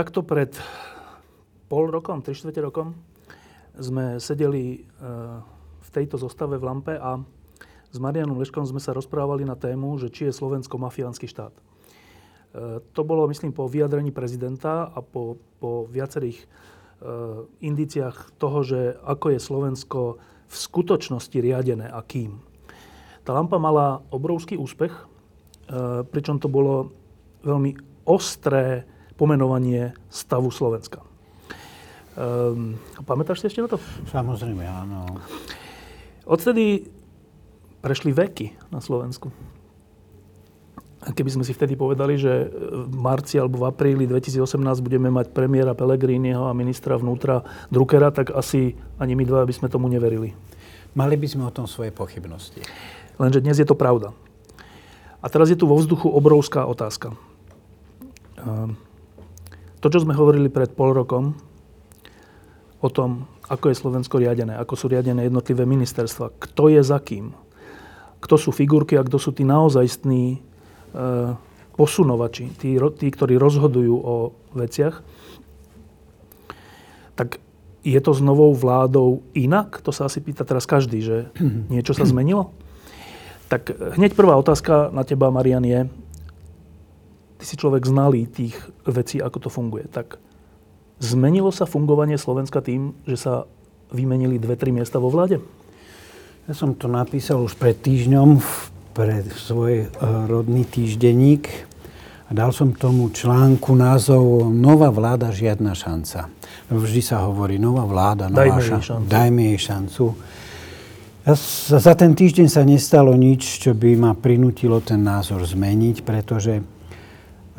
Takto pred pol rokom, tri štvrte rokom sme sedeli e, v tejto zostave v Lampe a s Marianom Leškom sme sa rozprávali na tému, že či je Slovensko mafiánsky štát. E, to bolo, myslím, po vyjadrení prezidenta a po, po viacerých e, indiciách toho, že ako je Slovensko v skutočnosti riadené a kým. Tá lampa mala obrovský úspech, pričom to bolo veľmi ostré pomenovanie stavu Slovenska. Um, pamätáš si ešte na to? Samozrejme, áno. Odtedy prešli veky na Slovensku. A keby sme si vtedy povedali, že v marci alebo v apríli 2018 budeme mať premiéra Pellegriniho a ministra vnútra Druckera, tak asi ani my dva by sme tomu neverili. Mali by sme o tom svoje pochybnosti. Lenže dnes je to pravda. A teraz je tu vo vzduchu obrovská otázka. Um, to, čo sme hovorili pred pol rokom o tom, ako je Slovensko riadené, ako sú riadené jednotlivé ministerstva, kto je za kým, kto sú figurky a kto sú tí naozajstní e, posunovači, tí, tí, ktorí rozhodujú o veciach, tak je to s novou vládou inak? To sa asi pýta teraz každý, že niečo sa zmenilo? Tak hneď prvá otázka na teba, Marian, je, ty si človek znalý tých vecí, ako to funguje. Tak zmenilo sa fungovanie Slovenska tým, že sa vymenili dve, tri miesta vo vláde? Ja som to napísal už pred týždňom pre svoj eh, rodný týždenník a dal som tomu článku názov Nová vláda, žiadna šanca. Vždy sa hovorí, nová vláda, nová dajme, šanca. šancu. dajme jej šancu. Ja, za ten týždeň sa nestalo nič, čo by ma prinútilo ten názor zmeniť, pretože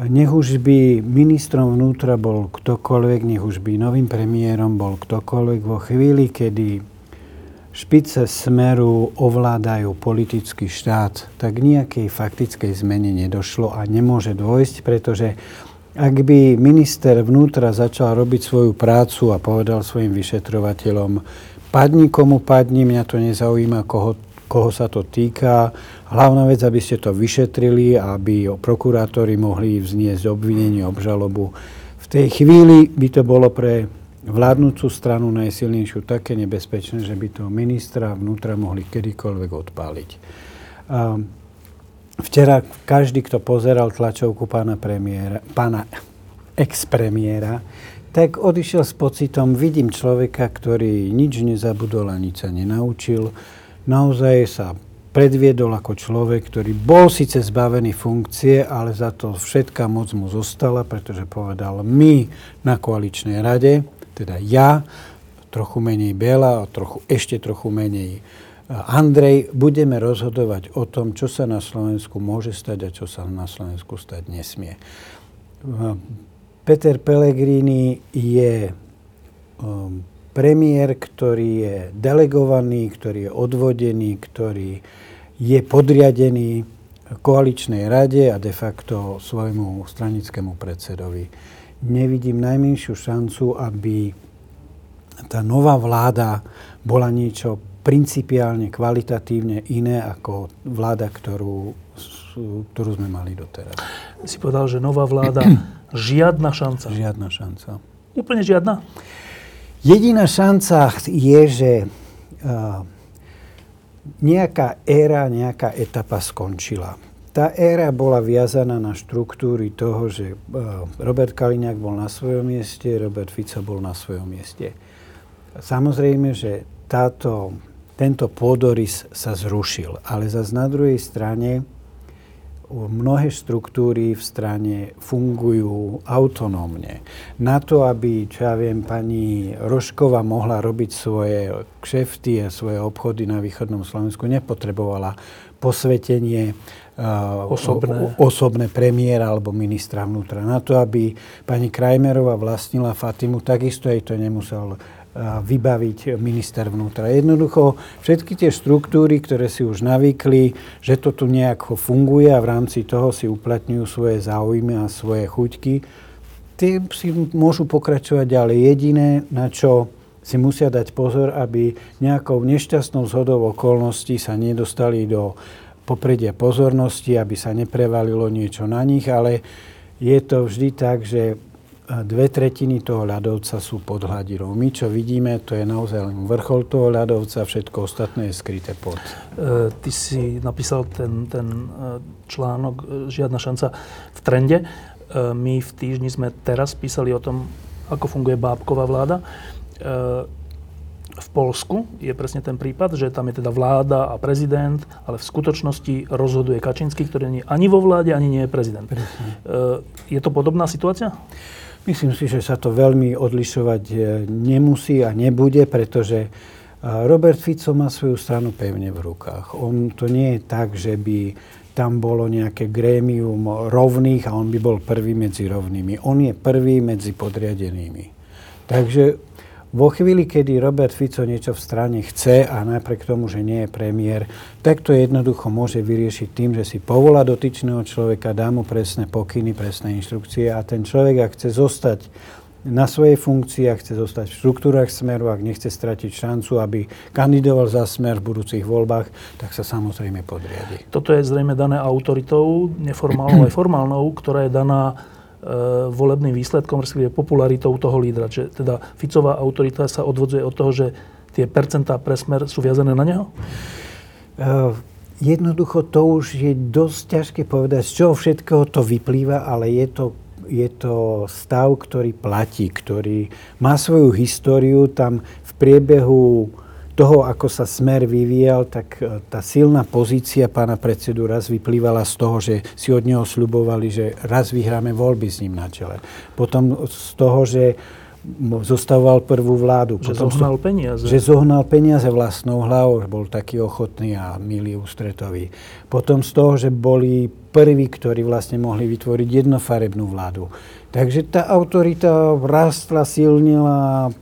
nech už by ministrom vnútra bol ktokoľvek, nech už by novým premiérom bol ktokoľvek, vo chvíli, kedy špice smeru ovládajú politický štát, tak nejakej faktickej zmene nedošlo a nemôže dôjsť, pretože ak by minister vnútra začal robiť svoju prácu a povedal svojim vyšetrovateľom, padni komu padni, mňa to nezaujíma, koho koho sa to týka. Hlavná vec, aby ste to vyšetrili, aby prokurátori mohli vzniesť obvinenie, obžalobu. V tej chvíli by to bolo pre vládnúcu stranu najsilnejšiu také nebezpečné, že by to ministra vnútra mohli kedykoľvek odpáliť. A včera každý, kto pozeral tlačovku pána premiéra, pána ex-premiéra, tak odišiel s pocitom, vidím človeka, ktorý nič nezabudol a nič sa nenaučil, naozaj sa predviedol ako človek, ktorý bol síce zbavený funkcie, ale za to všetká moc mu zostala, pretože povedal my na koaličnej rade, teda ja, trochu menej Bela trochu, ešte trochu menej Andrej, budeme rozhodovať o tom, čo sa na Slovensku môže stať a čo sa na Slovensku stať nesmie. Peter Pellegrini je um, premiér, ktorý je delegovaný, ktorý je odvodený, ktorý je podriadený koaličnej rade a de facto svojmu stranickému predsedovi. Nevidím najmenšiu šancu, aby tá nová vláda bola niečo principiálne, kvalitatívne iné ako vláda, ktorú, ktorú sme mali doteraz. Si povedal, že nová vláda, žiadna šanca. Žiadna šanca. Úplne žiadna? Jediná šanca je, že uh, nejaká éra, nejaká etapa skončila. Tá éra bola viazaná na štruktúry toho, že Robert Kaliňák bol na svojom mieste, Robert Fico bol na svojom mieste. Samozrejme, že táto, tento pôdorys sa zrušil, ale zase na druhej strane mnohé štruktúry v strane fungujú autonómne. Na to, aby, čo ja viem, pani Roškova mohla robiť svoje kšefty a svoje obchody na východnom Slovensku, nepotrebovala posvetenie osobné. osobné premiéra alebo ministra vnútra. Na to, aby pani Krajmerová vlastnila Fatimu, takisto jej to nemusel vybaviť minister vnútra. Jednoducho všetky tie štruktúry, ktoré si už navykli, že to tu nejako funguje a v rámci toho si uplatňujú svoje záujmy a svoje chuťky, tie si môžu pokračovať ďalej. Jediné, na čo si musia dať pozor, aby nejakou nešťastnou zhodou okolností sa nedostali do popredia pozornosti, aby sa neprevalilo niečo na nich, ale je to vždy tak, že dve tretiny toho ľadovca sú pod hladinou. My, čo vidíme, to je naozaj len vrchol toho ľadovca, všetko ostatné je skryté pod. E, ty si napísal ten, ten e, článok e, Žiadna šanca v trende. E, my v týždni sme teraz písali o tom, ako funguje bábková vláda. E, v Polsku je presne ten prípad, že tam je teda vláda a prezident, ale v skutočnosti rozhoduje Kačinský, ktorý nie je ani vo vláde, ani nie je prezident. Presne. Je to podobná situácia? Myslím si, že sa to veľmi odlišovať e, nemusí a nebude, pretože e, Robert Fico má svoju stranu pevne v rukách. On to nie je tak, že by tam bolo nejaké grémium rovných a on by bol prvý medzi rovnými. On je prvý medzi podriadenými. Takže vo chvíli, kedy Robert Fico niečo v strane chce a napriek tomu, že nie je premiér, tak to jednoducho môže vyriešiť tým, že si povolá dotyčného človeka, dá mu presné pokyny, presné inštrukcie a ten človek, ak chce zostať na svojej funkcii, ak chce zostať v štruktúrach smeru, ak nechce stratiť šancu, aby kandidoval za smer v budúcich voľbách, tak sa samozrejme podriadi. Toto je zrejme dané autoritou, neformálnou aj formálnou, ktorá je daná volebným výsledkom, respektíve popularitou toho lídra. Čiže teda Ficová autorita sa odvodzuje od toho, že tie percentá pre smer sú viazané na neho? Uh, jednoducho to už je dosť ťažké povedať, z čoho všetkého to vyplýva, ale je to je to stav, ktorý platí, ktorý má svoju históriu. Tam v priebehu toho, ako sa smer vyvíjal, tak e, tá silná pozícia pána predsedu raz vyplývala z toho, že si od neho sľubovali, že raz vyhráme voľby s ním na čele. Potom z toho, že zostavoval prvú vládu. Že Potom zohnal peniaze. Že zohnal peniaze vlastnou hlavou, bol taký ochotný a milý ústretový. Potom z toho, že boli prví, ktorí vlastne mohli vytvoriť jednofarebnú vládu. Takže tá autorita rastla, silnila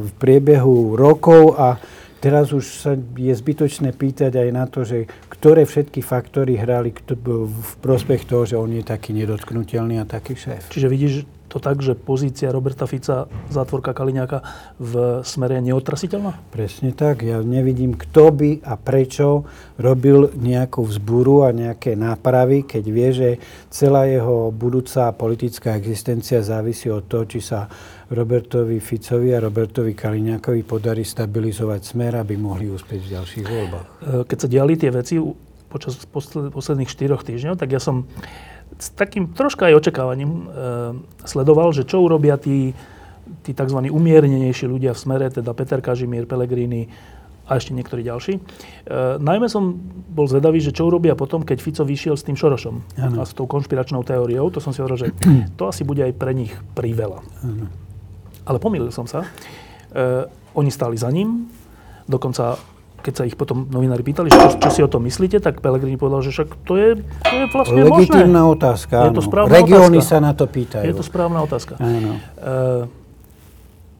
v priebehu rokov a Teraz už sa je zbytočné pýtať aj na to, že ktoré všetky faktory hrali v prospech toho, že on je taký nedotknutelný a taký šéf. Čiže vidíš, to tak, že pozícia Roberta Fica, zátvorka Kaliňáka v smere je neotrasiteľná? Presne tak. Ja nevidím, kto by a prečo robil nejakú vzburu a nejaké nápravy, keď vie, že celá jeho budúca politická existencia závisí od toho, či sa Robertovi Ficovi a Robertovi Kaliňákovi podarí stabilizovať smer, aby mohli uspieť v ďalších voľbách. Keď sa diali tie veci počas posledných štyroch týždňov, tak ja som s takým troška aj očakávaním e, sledoval, že čo urobia tí, tí tzv. umiernenejší ľudia v smere, teda Peter Kažimír, Pelegrini a ešte niektorí ďalší. E, najmä som bol zvedavý, že čo urobia potom, keď Fico vyšiel s tým Šorošom ano. a s tou konšpiračnou teóriou. To som si hovoril, že to asi bude aj pre nich priveľa. Ano. Ale pomýlil som sa. E, oni stáli za ním, dokonca keď sa ich potom novinári pýtali, že čo, čo si o tom myslíte, tak Pelegrini povedal, že však to je, to je vlastne Legitímna možné. otázka. Je to správna Regióny otázka. sa na to pýtajú. Je to správna otázka. Áno. E,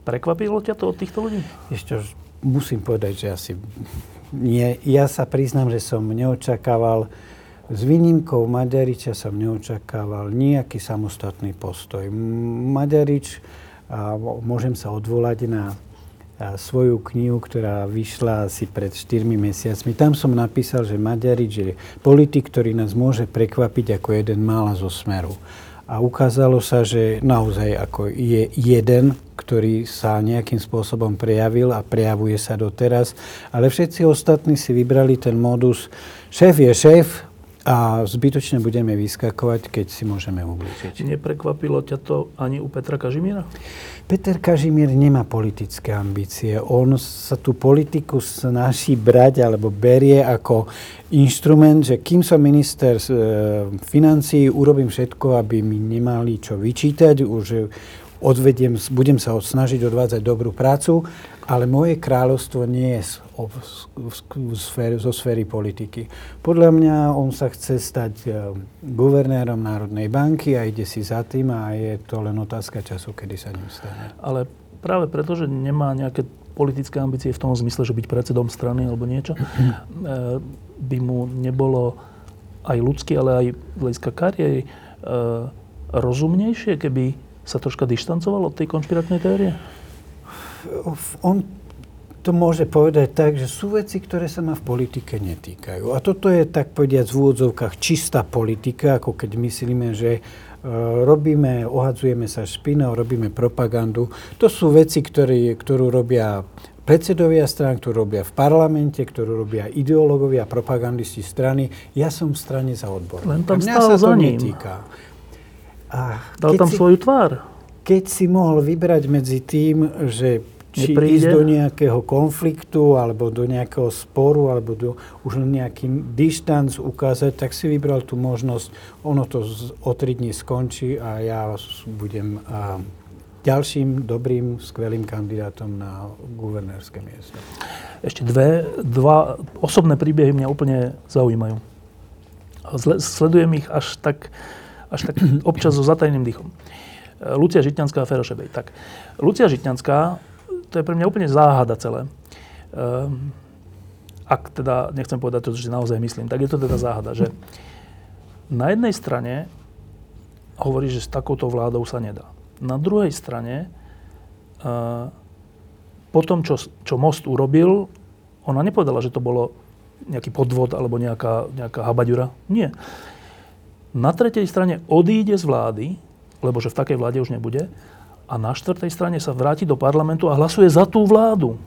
prekvapilo ťa to od týchto ľudí? Ešte musím povedať, že asi nie. Ja sa priznám, že som neočakával, s výnimkou Maďariča som neočakával nejaký samostatný postoj. Maďarič, a môžem sa odvolať na svoju knihu, ktorá vyšla asi pred 4 mesiacmi. Tam som napísal, že Maďarič je politik, ktorý nás môže prekvapiť ako jeden mála zo smeru. A ukázalo sa, že naozaj ako je jeden, ktorý sa nejakým spôsobom prejavil a prejavuje sa doteraz. Ale všetci ostatní si vybrali ten modus, šéf je šéf, a zbytočne budeme vyskakovať, keď si môžeme ubličiť. Neprekvapilo ťa to ani u Petra Kažimíra? Peter Kažimír nemá politické ambície. On sa tú politiku snaží brať alebo berie ako inštrument, že kým som minister e, financií, urobím všetko, aby mi nemali čo vyčítať. Už odvediem, budem sa snažiť odvádzať dobrú prácu, ale moje kráľovstvo nie je zo sféry politiky. Podľa mňa on sa chce stať e, guvernérom Národnej banky a ide si za tým a je to len otázka času, kedy sa ním stane. Ale práve preto, že nemá nejaké politické ambície v tom zmysle, že byť predsedom strany alebo niečo, e, by mu nebolo aj ľudský, ale aj hľadiska kariéry e, rozumnejšie, keby sa troška dištancoval od tej konšpiratnej teórie? On to môže povedať tak, že sú veci, ktoré sa ma v politike netýkajú. A toto je, tak povediať, v úvodzovkách čistá politika, ako keď myslíme, že e, robíme, ohadzujeme sa špinou, robíme propagandu. To sú veci, ktoré, ktorú robia predsedovia strán, ktorú robia v parlamente, ktorú robia ideológovia, propagandisti strany. Ja som v strane za odbor. Len tam stál sa za ním. Netýka. A Dal tam si, svoju tvár. Keď si mohol vybrať medzi tým, že či nepríde. ísť do nejakého konfliktu, alebo do nejakého sporu, alebo do už nejaký distanc ukázať, tak si vybral tú možnosť. Ono to z, o tri dní skončí a ja budem a, ďalším dobrým, skvelým kandidátom na guvernérske miesto. Ešte dve, dva osobné príbehy mňa úplne zaujímajú. Sledujem ich až tak, až tak občas so zatajným dýchom. Lucia Žitňanská a Fero. Tak, Lucia Žitňanská to je pre mňa úplne záhada celé. Um, ak teda nechcem povedať to, že naozaj myslím, tak je to teda záhada, že na jednej strane hovorí, že s takouto vládou sa nedá. Na druhej strane, uh, po tom, čo, čo Most urobil, ona nepovedala, že to bolo nejaký podvod alebo nejaká, nejaká habaďura. Nie. Na tretej strane odíde z vlády, lebo že v takej vláde už nebude, a na štvrtej strane sa vráti do parlamentu a hlasuje za tú vládu.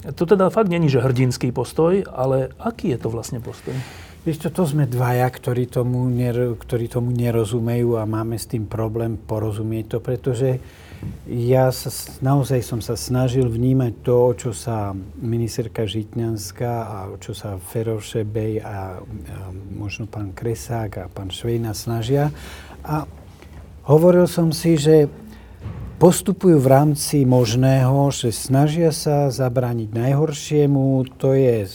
To teda fakt není, že hrdinský postoj, ale aký je to vlastne postoj? Vieš čo, to sme dvaja, ktorí tomu, ner- ktorí tomu nerozumejú a máme s tým problém porozumieť to, pretože ja sa, naozaj som sa snažil vnímať to, čo sa ministerka Žitňanská a čo sa Ferošebej a, a možno pán Kresák a pán Švejna snažia. A Hovoril som si, že postupujú v rámci možného, že snažia sa zabrániť najhoršiemu. To je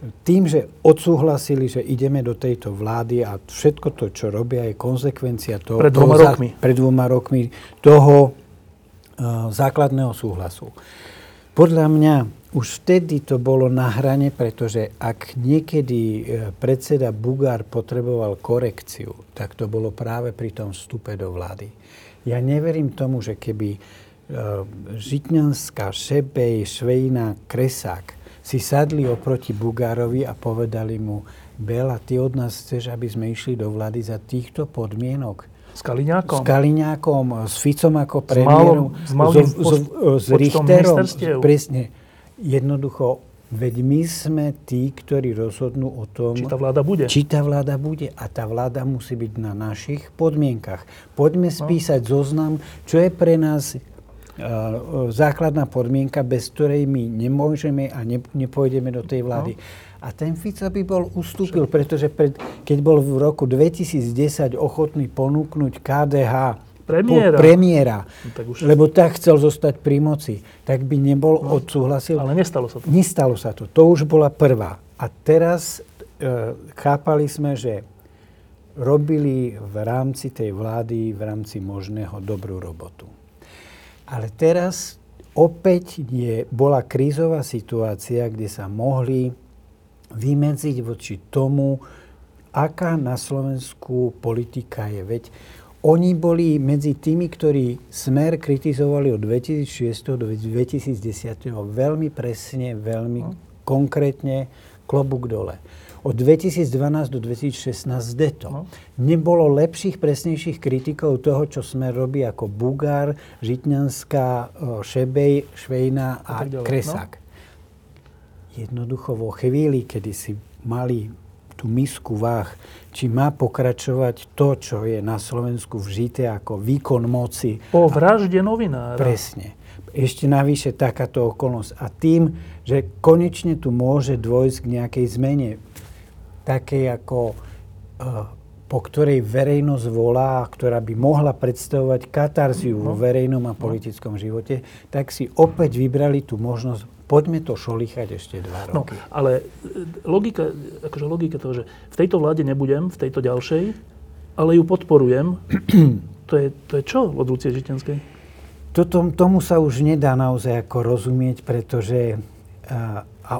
tým, že odsúhlasili, že ideme do tejto vlády a všetko to, čo robia, je konsekvencia toho, pred dvoma, toho, rokmi. Pred dvoma rokmi toho uh, základného súhlasu. Podľa mňa už vtedy to bolo na hrane, pretože ak niekedy e, predseda Bugár potreboval korekciu, tak to bolo práve pri tom vstupe do vlády. Ja neverím tomu, že keby e, Žitňanská, Šebej, Švejna, Kresák si sadli oproti Bugárovi a povedali mu, Bela, ty od nás chceš, aby sme išli do vlády za týchto podmienok. S Kaliňákom? S Kaliňákom, s Ficom ako premiérom, s, malým, s, s, s Richterom. Presne Jednoducho, veď my sme tí, ktorí rozhodnú o tom, či tá vláda bude. Či tá vláda bude. A tá vláda musí byť na našich podmienkach. Poďme no. spísať no. zoznam, čo je pre nás základná podmienka, bez ktorej my nemôžeme a ne, nepôjdeme do tej vlády. No. A ten Fico by bol ustúpil, pretože pred, keď bol v roku 2010 ochotný ponúknuť KDH Premiéra. premiéra no, tak už... Lebo tak chcel zostať pri moci. Tak by nebol no, odsúhlasil. Ale nestalo sa to. Nestalo sa to. To už bola prvá. A teraz e, chápali sme, že robili v rámci tej vlády, v rámci možného dobrú robotu. Ale teraz opäť je, bola krízová situácia, kde sa mohli vymedziť voči tomu, aká na Slovensku politika je. Veď oni boli medzi tými, ktorí Smer kritizovali od 2006 do 2010 veľmi presne, veľmi no. konkrétne, klobúk dole. Od 2012 do 2016 zde to. No. Nebolo lepších, presnejších kritikov toho, čo sme robí ako Bugár, Žitňanská, Šebej, Švejna a, a Kresák. No. Jednoducho vo chvíli, kedy si mali tú misku váh, či má pokračovať to, čo je na Slovensku vžité ako výkon moci. Po vražde novinára. Presne. Ešte navyše takáto okolnosť. A tým, že konečne tu môže dôjsť k nejakej zmene, takej ako uh, po ktorej verejnosť volá, ktorá by mohla predstavovať katarziu vo no. verejnom a no. politickom živote, tak si opäť vybrali tú možnosť, poďme to šolichať ešte dva no, roky. No, ale e, logika, akože logika toho, že v tejto vláde nebudem, v tejto ďalšej, ale ju podporujem, to je, to je čo od Lucie Žitenskej? Toto, tomu sa už nedá naozaj ako rozumieť, pretože a, a,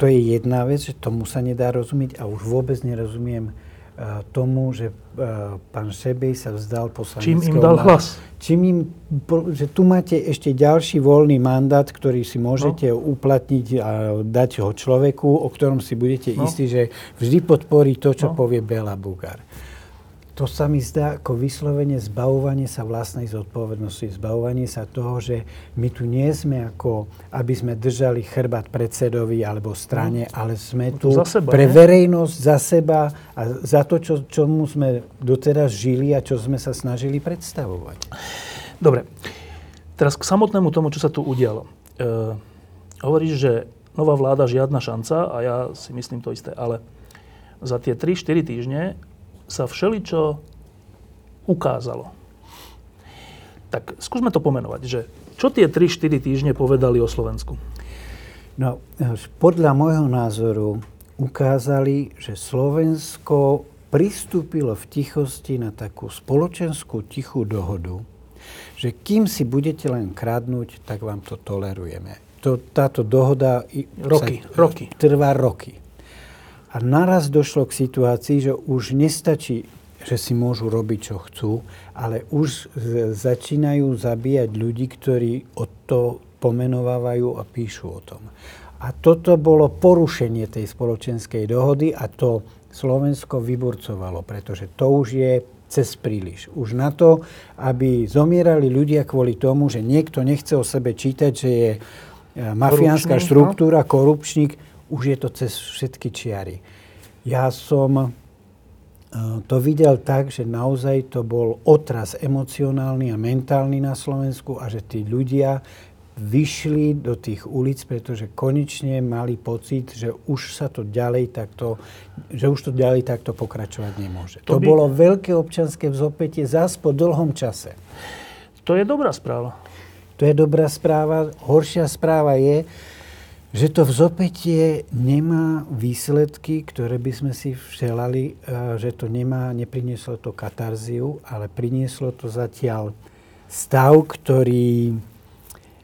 to je jedna vec, že tomu sa nedá rozumieť a už vôbec nerozumiem tomu, že pán Šebej sa vzdal poslaneckého... Čím im dal hlas? Čím im, že tu máte ešte ďalší voľný mandát, ktorý si môžete no. uplatniť a dať ho človeku, o ktorom si budete no. istí, že vždy podporí to, čo no. povie Bela Bugár to sa mi zdá ako vyslovene zbavovanie sa vlastnej zodpovednosti, zbavovanie sa toho, že my tu nie sme ako, aby sme držali chrbát predsedovi alebo strane, no. ale sme no tu seba, pre ne? verejnosť, za seba a za to, čo, čomu sme doteraz žili a čo sme sa snažili predstavovať. Dobre. Teraz k samotnému tomu, čo sa tu udialo. E, hovoríš, že nová vláda žiadna šanca a ja si myslím to isté, ale za tie 3-4 týždne sa všeličo ukázalo. Tak skúsme to pomenovať, že čo tie 3-4 týždne povedali o Slovensku? No, podľa môjho názoru ukázali, že Slovensko pristúpilo v tichosti na takú spoločenskú tichú dohodu, že kým si budete len kradnúť, tak vám to tolerujeme. To, táto dohoda roky, sa, roky. trvá roky. A naraz došlo k situácii, že už nestačí, že si môžu robiť, čo chcú, ale už začínajú zabíjať ľudí, ktorí o to pomenovávajú a píšu o tom. A toto bolo porušenie tej spoločenskej dohody a to Slovensko vyburcovalo, pretože to už je cez príliš. Už na to, aby zomierali ľudia kvôli tomu, že niekto nechce o sebe čítať, že je e, mafiánska no. štruktúra, korupčník, už je to cez všetky čiary. Ja som e, to videl tak, že naozaj to bol otraz emocionálny a mentálny na Slovensku a že tí ľudia vyšli do tých ulic, pretože konečne mali pocit, že už sa to ďalej takto, že už to ďalej takto pokračovať nemôže. To, to by... bolo veľké občanské vzopätie zás po dlhom čase. To je dobrá správa. To je dobrá správa. Horšia správa je, že to vzopätie nemá výsledky, ktoré by sme si všelali, e, že to nemá, neprinieslo to katarziu, ale prinieslo to zatiaľ stav, ktorý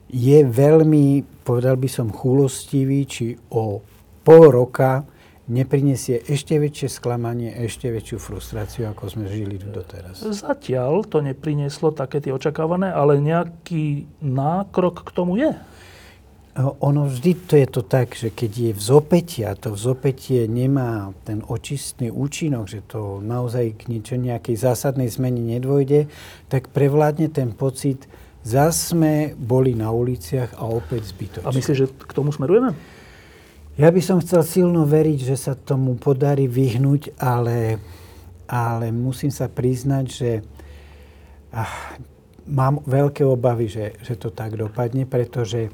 je veľmi, povedal by som, chulostivý, či o pol roka neprinesie ešte väčšie sklamanie, ešte väčšiu frustráciu, ako sme žili doteraz. Zatiaľ to neprinieslo také tie očakávané, ale nejaký nákrok k tomu je ono vždy to je to tak, že keď je vzopätie a to vzopätie nemá ten očistný účinok, že to naozaj k niečo nejakej zásadnej zmene nedvojde, tak prevládne ten pocit, zás sme boli na uliciach a opäť zbytočne. A myslíš, že k tomu smerujeme? Ja by som chcel silno veriť, že sa tomu podarí vyhnúť, ale, ale musím sa priznať, že ach, mám veľké obavy, že, že to tak dopadne, pretože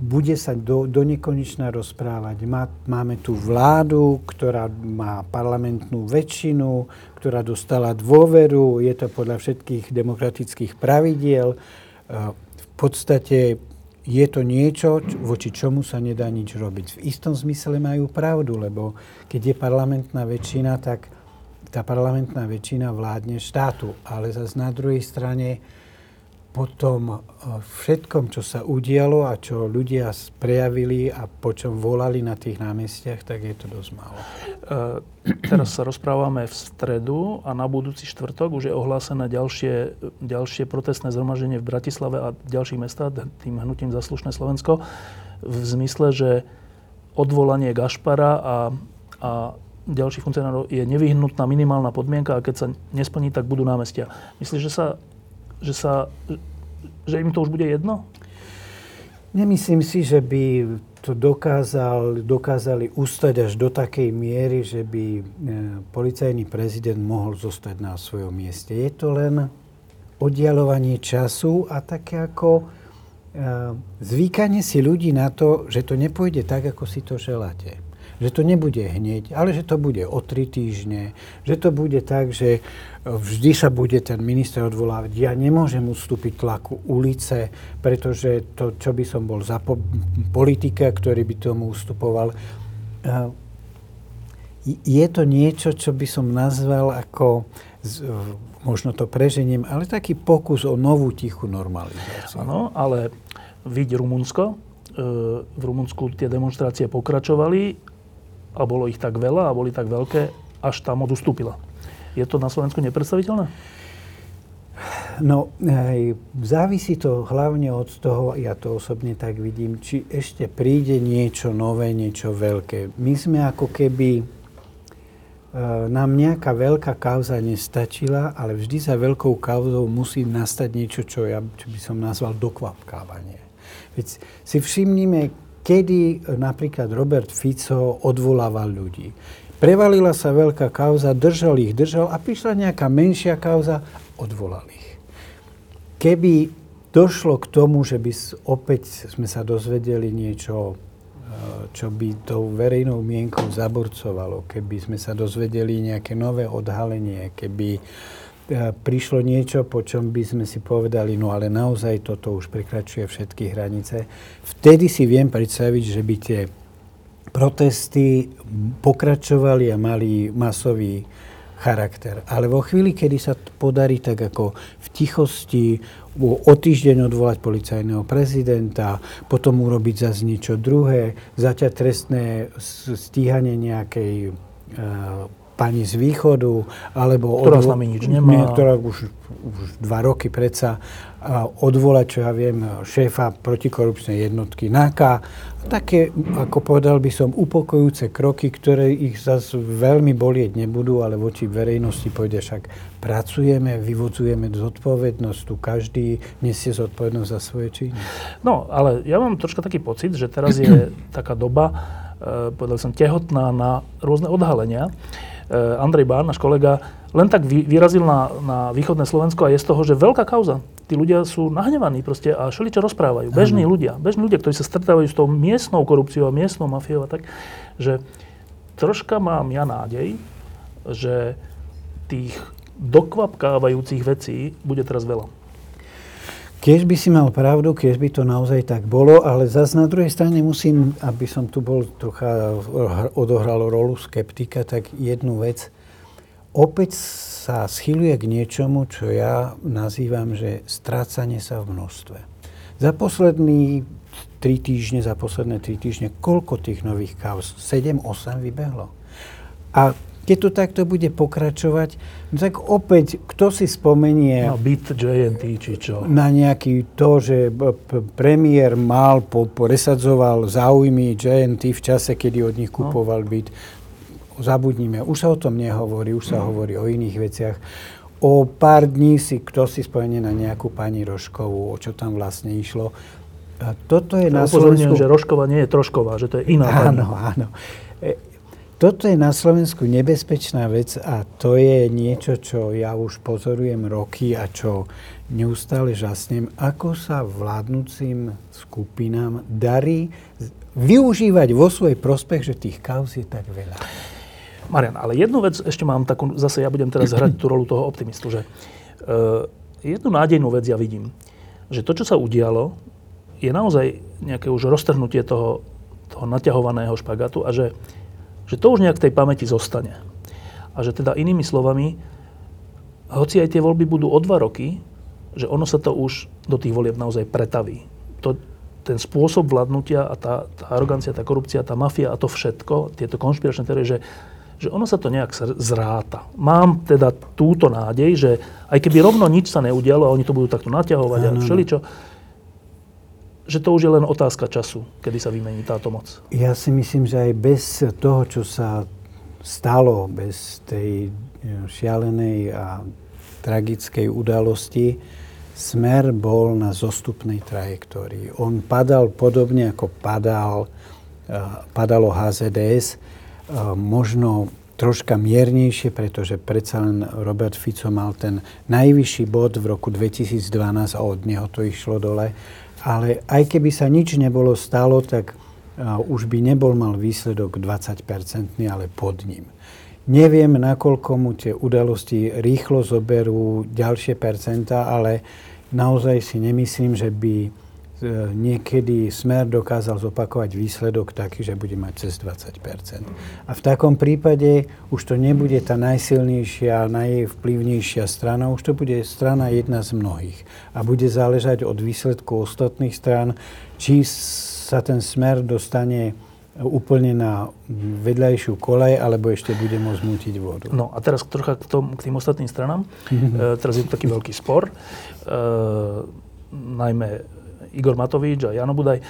bude sa do, do nekonečna rozprávať. Má, máme tu vládu, ktorá má parlamentnú väčšinu, ktorá dostala dôveru, je to podľa všetkých demokratických pravidiel. V podstate je to niečo, voči čomu sa nedá nič robiť. V istom zmysle majú pravdu, lebo keď je parlamentná väčšina, tak tá parlamentná väčšina vládne štátu. Ale zase na druhej strane po tom eh, všetkom, čo sa udialo a čo ľudia prejavili a po čom volali na tých námestiach, tak je to dosť málo. E, teraz sa rozprávame v stredu a na budúci štvrtok už je ohlásené ďalšie, ďalšie protestné zhromaždenie v Bratislave a ďalších mestách tým hnutím Zaslušné Slovensko v zmysle, že odvolanie Gašpara a, a ďalších funkcionárov je nevyhnutná minimálna podmienka a keď sa nesplní, tak budú námestia. Myslíš, že sa že, sa, že im to už bude jedno? Nemyslím si, že by to dokázal, dokázali ustať až do takej miery, že by e, policajný prezident mohol zostať na svojom mieste. Je to len oddialovanie času a také ako e, zvykanie si ľudí na to, že to nepôjde tak, ako si to želáte. Že to nebude hneď, ale že to bude o tri týždne, že to bude tak, že vždy sa bude ten minister odvolávať. Ja nemôžem ustúpiť tlaku ulice, pretože to, čo by som bol za po- politika, ktorý by tomu ustupoval, je to niečo, čo by som nazval ako, možno to preženiem, ale taký pokus o novú tichú normalizáciu. Áno, ale vidí Rumunsko. E, v Rumunsku tie demonstrácie pokračovali a bolo ich tak veľa a boli tak veľké, až tam odustúpila. Je to na Slovensku nepredstaviteľné? No, aj, závisí to hlavne od toho, ja to osobne tak vidím, či ešte príde niečo nové, niečo veľké. My sme ako keby, e, nám nejaká veľká kauza nestačila, ale vždy za veľkou kauzou musí nastať niečo, čo, ja, čo by som nazval dokvapkávanie. Veď si všimnime, kedy napríklad Robert Fico odvolával ľudí. Prevalila sa veľká kauza, držal ich, držal a prišla nejaká menšia kauza, odvolal ich. Keby došlo k tomu, že by opäť sme sa dozvedeli niečo, e, čo by tou verejnou mienkou zaborcovalo, keby sme sa dozvedeli nejaké nové odhalenie, keby e, prišlo niečo, po čom by sme si povedali, no ale naozaj toto už prekračuje všetky hranice, vtedy si viem predstaviť, že by tie protesty pokračovali a mali masový charakter. Ale vo chvíli, kedy sa podarí tak ako v tichosti o týždeň odvolať policajného prezidenta, potom urobiť zase niečo druhé, začať trestné stíhanie nejakej uh, pani z východu, alebo... Ktorá odvo- s nami nič nemá. Ktorá už, už dva roky predsa odvolať, čo ja viem, šéfa protikorupčnej jednotky NAKA. Také, ako povedal by som, upokojúce kroky, ktoré ich zase veľmi bolieť nebudú, ale voči verejnosti pôjde však pracujeme, vyvodzujeme zodpovednosť, tu každý nesie zodpovednosť za svoje činy. No, ale ja mám troška taký pocit, že teraz je taká doba, e, povedal som, tehotná na rôzne odhalenia. E, Andrej Bán, náš kolega, len tak vyrazil na, na východné Slovensko a je z toho, že veľká kauza. Tí ľudia sú nahnevaní proste a čo rozprávajú. Bežní ano. ľudia, bežní ľudia, ktorí sa stretávajú s tou miestnou korupciou a miestnou mafiou a tak, že troška mám ja nádej, že tých dokvapkávajúcich vecí bude teraz veľa. Keď by si mal pravdu, keď by to naozaj tak bolo, ale zase na druhej strane musím, aby som tu bol trocha odohral rolu skeptika, tak jednu vec. Opäť sa schyluje k niečomu, čo ja nazývam, že strácanie sa v množstve. Za posledný tri týždne, za posledné tri týždne, koľko tých nových kauz? 7, 8 vybehlo. A keď to takto bude pokračovať, no tak opäť, kto si spomenie... Na byt JNT, či čo? Na nejaký to, že premiér mal, po, presadzoval záujmy JNT v čase, kedy od nich no. kupoval byt. Zabudnime, už sa o tom nehovorí, už sa mm. hovorí o iných veciach. O pár dní si, kto si spomenie na nejakú pani Rožkovú, o čo tam vlastne išlo. A toto je na Slovensku... že Rožková nie je Trošková, že to je iná pani. Áno, áno. E, toto je na Slovensku nebezpečná vec a to je niečo, čo ja už pozorujem roky a čo neustále žasnem, ako sa vládnúcim skupinám darí využívať vo svoj prospech, že tých kauz je tak veľa. Marian, ale jednu vec ešte mám takú, zase ja budem teraz hrať tú rolu toho optimistu, že uh, jednu nádejnú vec ja vidím, že to, čo sa udialo, je naozaj nejaké už roztrhnutie toho, toho naťahovaného špagatu a že že to už nejak v tej pamäti zostane. A že teda inými slovami, hoci aj tie voľby budú o dva roky, že ono sa to už do tých volieb naozaj pretaví. To, ten spôsob vládnutia a tá, tá arogancia, tá korupcia, tá mafia a to všetko, tieto konšpiračné teórie, že, že ono sa to nejak zráta. Mám teda túto nádej, že aj keby rovno nič sa neudialo a oni to budú takto naťahovať a všeličo, že to už je len otázka času, kedy sa vymení táto moc? Ja si myslím, že aj bez toho, čo sa stalo, bez tej e, šialenej a tragickej udalosti, smer bol na zostupnej trajektórii. On padal podobne ako padal, e, padalo HZDS, e, možno troška miernejšie, pretože predsa len Robert Fico mal ten najvyšší bod v roku 2012 a od neho to išlo dole ale aj keby sa nič nebolo stalo, tak už by nebol mal výsledok 20-percentný, ale pod ním. Neviem, nakoľko mu tie udalosti rýchlo zoberú ďalšie percentá, ale naozaj si nemyslím, že by e, niekedy Smer dokázal zopakovať výsledok taký, že bude mať cez 20% A v takom prípade už to nebude tá najsilnejšia, najvplyvnejšia strana, už to bude strana jedna z mnohých. A bude záležať od výsledku ostatných strán, či sa ten Smer dostane úplne na vedľajšiu kolej, alebo ešte bude môcť mútiť vodu. No a teraz trocha k, tom, k tým ostatným stranám. Mm-hmm. E, teraz je to taký veľký spor. E, najmä Igor Matovič a Jano Budaj e,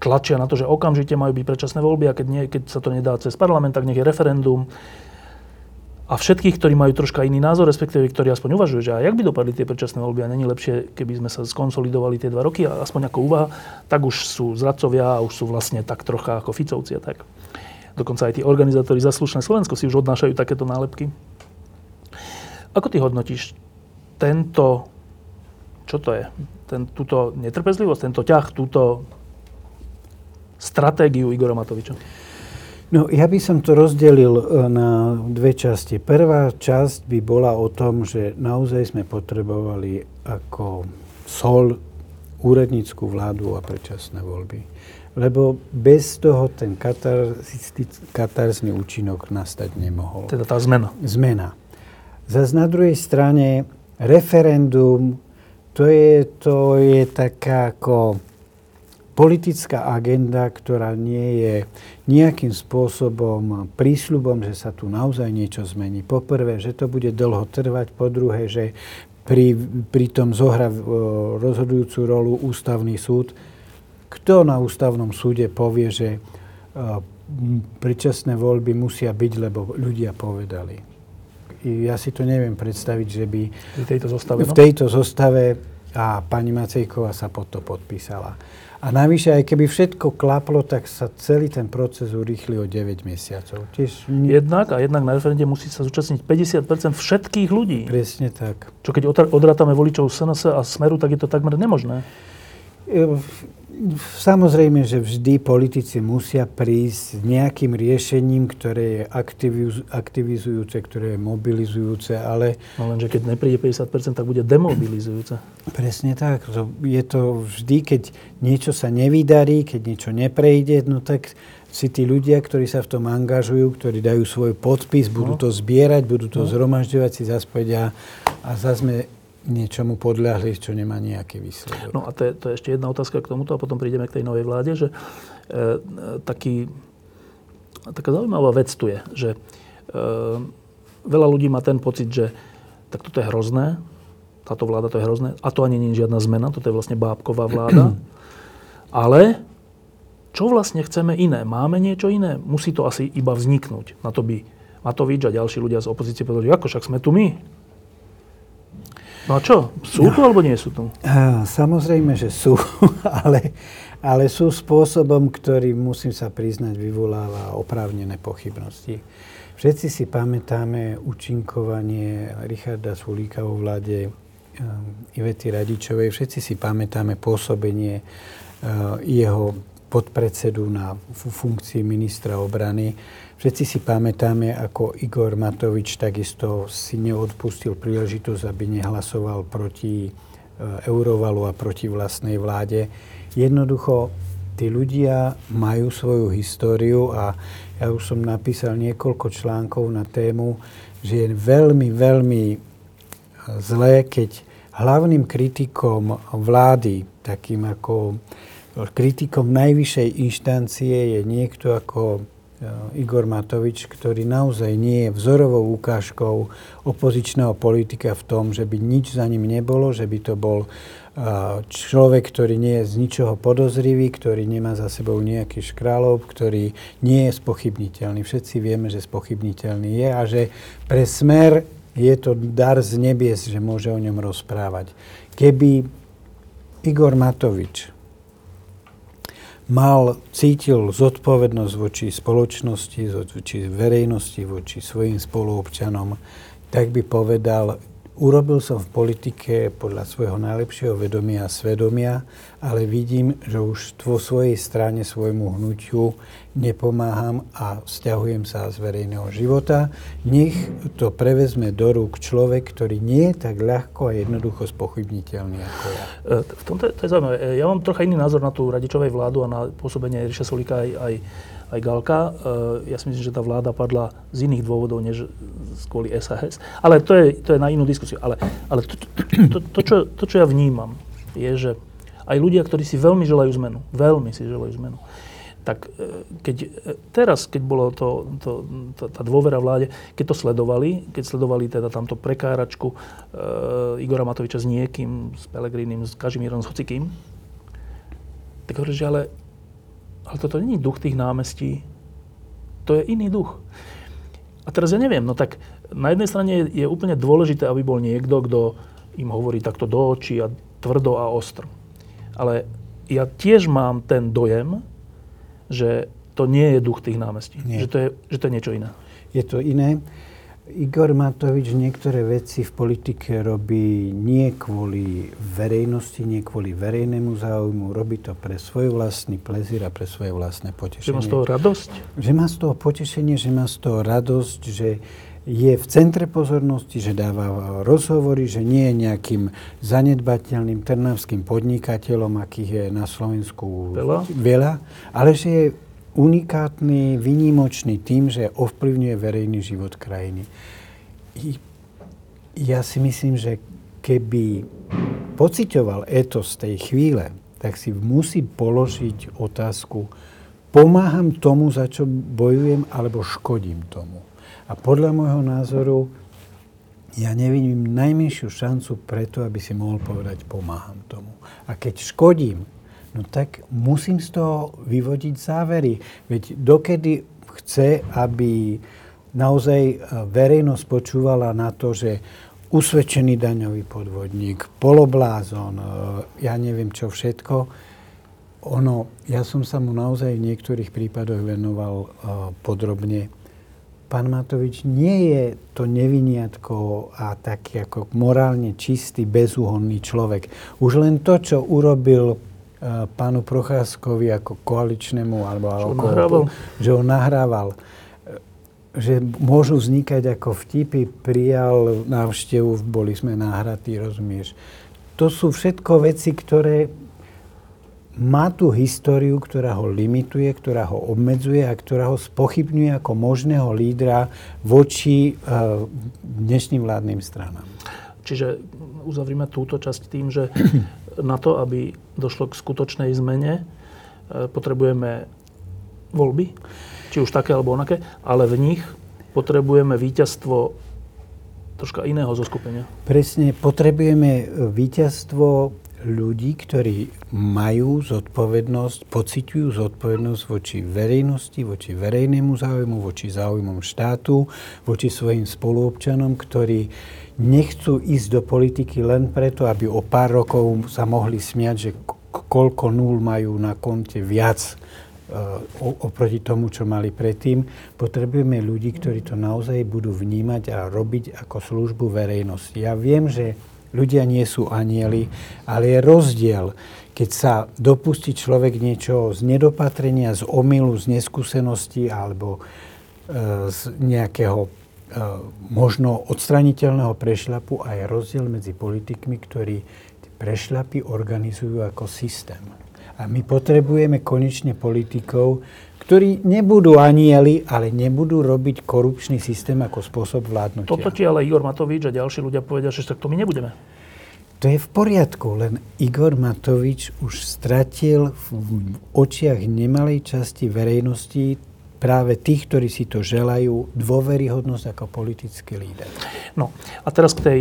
tlačia na to, že okamžite majú byť predčasné voľby a keď, nie, keď sa to nedá cez parlament, tak nech je referendum a všetkých, ktorí majú troška iný názor, respektíve ktorí aspoň uvažujú, že a jak by dopadli tie predčasné voľby a není lepšie, keby sme sa skonsolidovali tie dva roky, a aspoň ako úvaha, tak už sú zradcovia a už sú vlastne tak trocha ako Ficovci a tak. Dokonca aj tí organizátori za slušné Slovensko si už odnášajú takéto nálepky. Ako ty hodnotíš tento, čo to je, ten, túto netrpezlivosť, tento ťah, túto stratégiu Igora Matoviča? No, ja by som to rozdelil e, na dve časti. Prvá časť by bola o tom, že naozaj sme potrebovali ako sol úradníckú vládu a predčasné voľby. Lebo bez toho ten katarzný účinok nastať nemohol. Teda tá zmena. Zmena. Zas na druhej strane referendum, to je, to je taká ako politická agenda, ktorá nie je nejakým spôsobom prísľubom, že sa tu naozaj niečo zmení. Po prvé, že to bude dlho trvať. Po druhé, že pri, pri tom zohra rozhodujúcu rolu ústavný súd. Kto na ústavnom súde povie, že predčasné voľby musia byť, lebo ľudia povedali. Ja si to neviem predstaviť, že by v tejto zostave, v no? tejto zostave a pani Macejková sa pod to podpísala. A navyše, aj keby všetko klaplo, tak sa celý ten proces urýchli o 9 mesiacov. Tiež... Jednak a jednak na referende musí sa zúčastniť 50% všetkých ľudí. Presne tak. Čo keď odrátame voličov SNS a Smeru, tak je to takmer nemožné. Samozrejme, že vždy politici musia prísť s nejakým riešením, ktoré je aktiviz- aktivizujúce, ktoré je mobilizujúce, ale... No lenže keď nepríde 50%, tak bude demobilizujúce. Presne tak. Je to vždy, keď niečo sa nevydarí, keď niečo neprejde, no tak si tí ľudia, ktorí sa v tom angažujú, ktorí dajú svoj podpis, budú no. to zbierať, budú to no. zhromažďovať, si a, a zase sme niečomu podľahli, čo nemá nejaký výsledok. No a to je, to je ešte jedna otázka k tomuto a potom prídeme k tej novej vláde, že e, taký, taká zaujímavá vec tu je, že e, veľa ľudí má ten pocit, že tak toto je hrozné, táto vláda to je hrozné a to ani nie je žiadna zmena, toto je vlastne bábková vláda. Ale čo vlastne chceme iné? Máme niečo iné? Musí to asi iba vzniknúť. Na to by Matovič a ďalší ľudia z opozície povedali, ako však sme tu my. No a čo? Sú tu no. alebo nie sú tu? Samozrejme, že sú, ale, ale sú spôsobom, ktorý, musím sa priznať, vyvoláva oprávnené pochybnosti. Všetci si pamätáme účinkovanie Richarda Sulíka vo vláde Ivety Radičovej. Všetci si pamätáme pôsobenie jeho podpredsedu na funkcii ministra obrany. Všetci si pamätáme, ako Igor Matovič takisto si neodpustil príležitosť, aby nehlasoval proti e, Eurovalu a proti vlastnej vláde. Jednoducho, tí ľudia majú svoju históriu a ja už som napísal niekoľko článkov na tému, že je veľmi, veľmi e, zlé, keď hlavným kritikom vlády, takým ako kritikom najvyššej inštancie je niekto ako Igor Matovič, ktorý naozaj nie je vzorovou ukážkou opozičného politika v tom, že by nič za ním nebolo, že by to bol človek, ktorý nie je z ničoho podozrivý, ktorý nemá za sebou nejaký škrálov, ktorý nie je spochybniteľný. Všetci vieme, že spochybniteľný je a že pre smer je to dar z nebies, že môže o ňom rozprávať. Keby Igor Matovič mal, cítil zodpovednosť voči spoločnosti, voči verejnosti, voči svojim spoluobčanom, tak by povedal, Urobil som v politike podľa svojho najlepšieho vedomia a svedomia, ale vidím, že už vo svojej strane svojmu hnutiu nepomáham a vzťahujem sa z verejného života. Nech to prevezme do rúk človek, ktorý nie je tak ľahko a jednoducho spochybniteľný ako ja. E, v tomto to je zaujímavé. E, ja mám trocha iný názor na tú Radičovej vládu a na pôsobenie Ríša Solika aj, aj aj Galka. E, ja si myslím, že tá vláda padla z iných dôvodov, než kvôli SAS. Ale to je, to je na inú diskusiu. Ale, ale to, to, to, čo, to, čo ja vnímam, je, že aj ľudia, ktorí si veľmi želajú zmenu, veľmi si želajú zmenu, tak e, keď e, teraz, keď bolo to, to, to, tá dôvera vláde, keď to sledovali, keď sledovali teda tamto prekáračku e, Igora Matoviča s niekým, s Pelegrínim, s Kažimírom, s hocikým, tak hovorí, že ale ale toto není duch tých námestí. To je iný duch. A teraz ja neviem, no tak na jednej strane je, je úplne dôležité, aby bol niekto, kto im hovorí takto do očí a tvrdo a ostro. Ale ja tiež mám ten dojem, že to nie je duch tých námestí. Že to, je, že to je niečo iné. Je to iné. Igor Matovič niektoré veci v politike robí nie kvôli verejnosti, nie kvôli verejnému záujmu, robí to pre svoj vlastný plezír a pre svoje vlastné potešenie. Že má z toho radosť? Že má z toho potešenie, že má z toho radosť, že je v centre pozornosti, že dáva rozhovory, že nie je nejakým zanedbateľným trnavským podnikateľom, akých je na Slovensku veľa, veľa ale že je unikátny, výnimočný tým, že ovplyvňuje verejný život krajiny. I ja si myslím, že keby pocitoval etos tej chvíle, tak si musí položiť otázku, pomáham tomu, za čo bojujem, alebo škodím tomu. A podľa môjho názoru ja nevidím najmenšiu šancu preto, aby si mohol povedať, pomáham tomu. A keď škodím, no tak musím z toho vyvodiť závery. Veď dokedy chce, aby naozaj e, verejnosť počúvala na to, že usvedčený daňový podvodník, poloblázon, e, ja neviem čo všetko. Ono, ja som sa mu naozaj v niektorých prípadoch venoval uh, podrobne. Pán Matovič nie je to neviniatko a taký ako morálne čistý, bezúhonný človek. Už len to, čo urobil pánu Procházkovi ako koaličnému, alebo že, ako, nahrával. že ho nahrával že môžu vznikať ako vtipy, prijal návštevu, boli sme náhratí, rozumieš. To sú všetko veci, ktoré má tú históriu, ktorá ho limituje, ktorá ho obmedzuje a ktorá ho spochybňuje ako možného lídra voči uh, dnešným vládnym stranám. Čiže uzavrime túto časť tým, že na to, aby došlo k skutočnej zmene, e, potrebujeme voľby, či už také alebo onaké, ale v nich potrebujeme víťazstvo troška iného zoskupenia. Presne, potrebujeme víťazstvo ľudí, ktorí majú zodpovednosť, pociťujú zodpovednosť voči verejnosti, voči verejnému záujmu, voči záujmom štátu, voči svojim spoluobčanom, ktorí nechcú ísť do politiky len preto, aby o pár rokov sa mohli smiať, že koľko nul majú na konte viac uh, oproti tomu, čo mali predtým. Potrebujeme ľudí, ktorí to naozaj budú vnímať a robiť ako službu verejnosti. Ja viem, že ľudia nie sú anieli, ale je rozdiel, keď sa dopustí človek niečo z nedopatrenia, z omylu, z neskúsenosti alebo uh, z nejakého E, možno odstraniteľného prešľapu a je rozdiel medzi politikmi, ktorí prešľapy organizujú ako systém. A my potrebujeme konečne politikov, ktorí nebudú anieli, ale nebudú robiť korupčný systém ako spôsob vládnutia. Toto ti ale Igor Matovič a ďalší ľudia povedia, že tak to my nebudeme. To je v poriadku, len Igor Matovič už stratil v očiach nemalej časti verejnosti práve tých, ktorí si to želajú, dôveryhodnosť ako politický líder. No a teraz k tej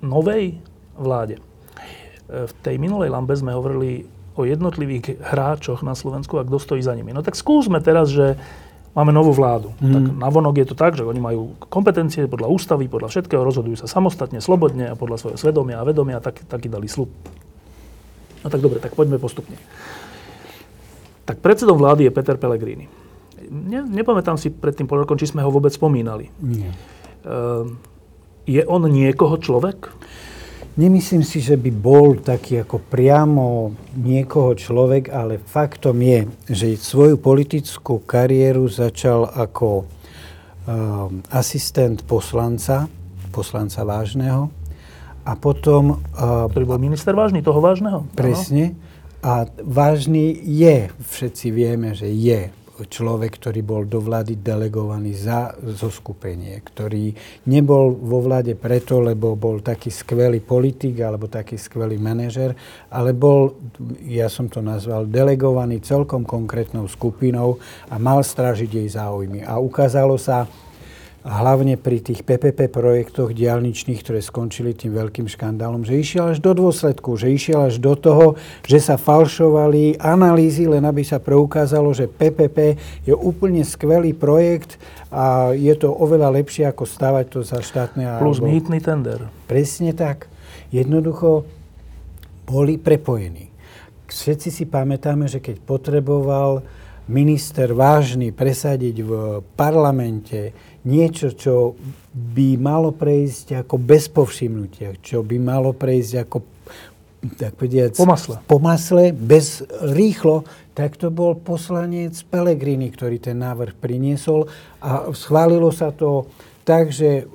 novej vláde. E, v tej minulej lambe sme hovorili o jednotlivých hráčoch na Slovensku a kto stojí za nimi. No tak skúsme teraz, že máme novú vládu. Mm. Tak navonok je to tak, že oni majú kompetencie podľa ústavy, podľa všetkého, rozhodujú sa samostatne, slobodne a podľa svojho svedomia a vedomia, tak, taký dali slub. No tak dobre, tak poďme postupne tak predsedom vlády je Peter Pellegrini. Ne, nepamätám si pred tým pol rokom, či sme ho vôbec spomínali. Nie. Uh, Je on niekoho človek? Nemyslím si, že by bol taký ako priamo niekoho človek, ale faktom je, že svoju politickú kariéru začal ako uh, asistent poslanca, poslanca vážneho. A potom... Uh, Ktorý bol minister vážny, toho vážneho? Presne. Ano. A vážny je, všetci vieme, že je človek, ktorý bol do vlády delegovaný za zoskupenie, ktorý nebol vo vláde preto, lebo bol taký skvelý politik alebo taký skvelý manažer, ale bol, ja som to nazval, delegovaný celkom konkrétnou skupinou a mal strážiť jej záujmy. A ukázalo sa, hlavne pri tých PPP projektoch diálničných, ktoré skončili tým veľkým škandálom, že išiel až do dôsledku, že išiel až do toho, že sa falšovali analýzy, len aby sa preukázalo, že PPP je úplne skvelý projekt a je to oveľa lepšie ako stavať to za štátne... Plus alebo... mýtny tender. Presne tak. Jednoducho boli prepojení. Všetci si pamätáme, že keď potreboval minister vážny presadiť v parlamente niečo, čo by malo prejsť ako bez povšimnutia, čo by malo prejsť ako tak povediac, po masle. po masle, bez rýchlo, tak to bol poslanec Pelegrini, ktorý ten návrh priniesol a schválilo sa to tak, že